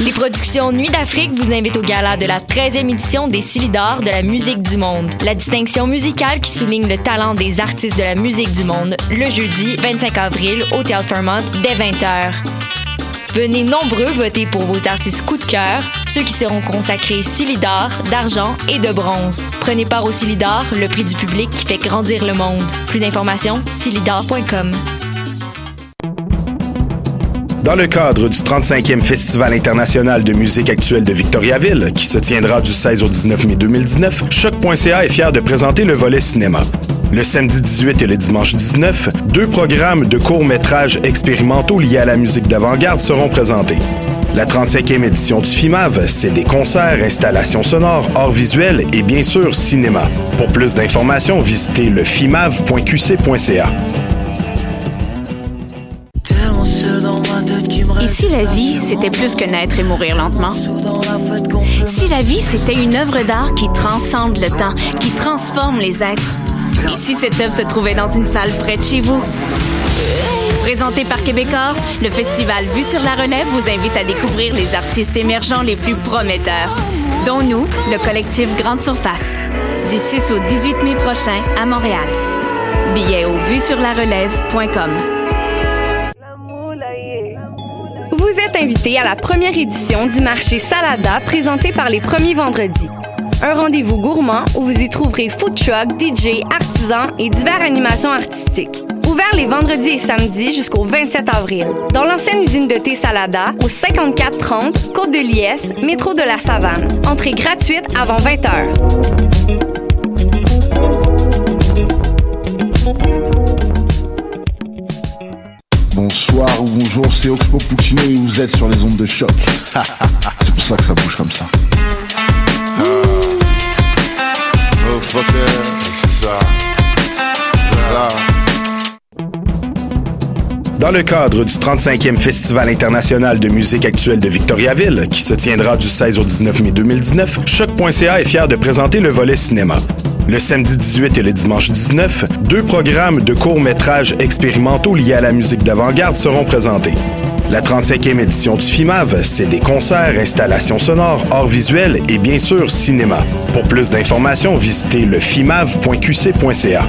Les productions Nuit d'Afrique vous invitent au gala de la 13e édition des Silidor de la musique du monde. La distinction musicale qui souligne le talent des artistes de la musique du monde, le jeudi 25 avril au Théâtre Fairmont dès 20h. Venez nombreux voter pour vos artistes coup de cœur, ceux qui seront consacrés Silidor, d'argent et de bronze. Prenez part au Silidor, le prix du public qui fait grandir le monde. Plus d'informations, silidor.com. Dans le cadre du 35e Festival international de musique actuelle de Victoriaville, qui se tiendra du 16 au 19 mai 2019, Choc.ca est fier de présenter le volet cinéma. Le samedi 18 et le dimanche 19, deux programmes de courts-métrages expérimentaux liés à la musique d'avant-garde seront présentés. La 35e édition du FIMAV, c'est des concerts, installations sonores, arts visuels et bien sûr cinéma. Pour plus d'informations, visitez le fimav.qc.ca. Et si la vie, c'était plus que naître et mourir lentement? Si la vie, c'était une œuvre d'art qui transcende le temps, qui transforme les êtres? Et si cette œuvre se trouvait dans une salle près de chez vous? Présenté par Québecor, le festival Vue sur la Relève vous invite à découvrir les artistes émergents les plus prometteurs, dont nous, le collectif Grande Surface, du 6 au 18 mai prochain à Montréal. Billets au vuesurlarelève.com. Vous êtes invité à la première édition du marché Salada présenté par les premiers vendredis. Un rendez-vous gourmand où vous y trouverez food truck, DJ, artisans et diverses animations artistiques. Ouvert les vendredis et samedis jusqu'au 27 avril. Dans l'ancienne usine de thé Salada, au 5430 Côte de Liesse, métro de la Savane. Entrée gratuite avant 20 h. Bonsoir ou bonjour, c'est Oxpo Puccino et vous êtes sur les ondes de choc. c'est pour ça que ça bouge comme ça. Oh, fucker, c'est ça. Dans le cadre du 35e Festival international de musique actuelle de Victoriaville, qui se tiendra du 16 au 19 mai 2019, Choc.ca est fier de présenter le volet cinéma. Le samedi 18 et le dimanche 19, deux programmes de courts-métrages expérimentaux liés à la musique d'avant-garde seront présentés. La 35e édition du FIMAV, c'est des concerts, installations sonores, arts visuels et bien sûr cinéma. Pour plus d'informations, visitez le fimav.qc.ca.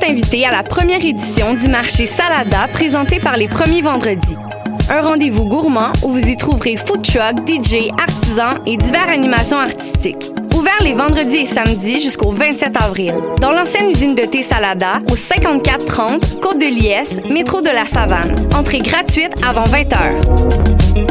Vous êtes invité à la première édition du marché Salada présenté par les premiers vendredis. Un rendez-vous gourmand où vous y trouverez food truck, DJ, artisans et diverses animations artistiques. Ouvert les vendredis et samedis jusqu'au 27 avril. Dans l'ancienne usine de thé Salada, au 5430 Côte de Liesse, métro de la Savane. Entrée gratuite avant 20 h.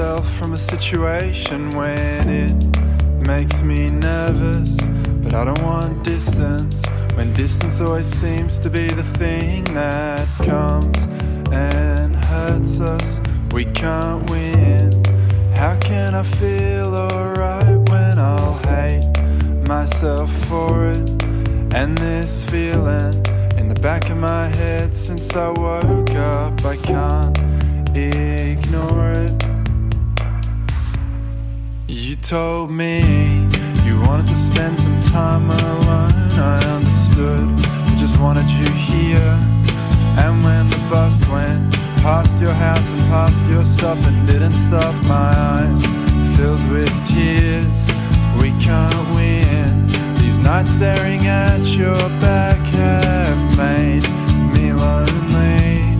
Myself from a situation when it makes me nervous. But I don't want distance when distance always seems to be the thing that comes and hurts us. We can't win. How can I feel alright when I'll hate myself for it? And this feeling in the back of my head since I woke up, I can't ignore it. Told me you wanted to spend some time alone. I understood, I just wanted you here. And when the bus went past your house and past your stop and didn't stop, my eyes filled with tears. We can't win. These nights staring at your back have made me lonely.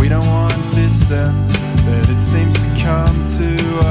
We don't want distance, but it seems to come to us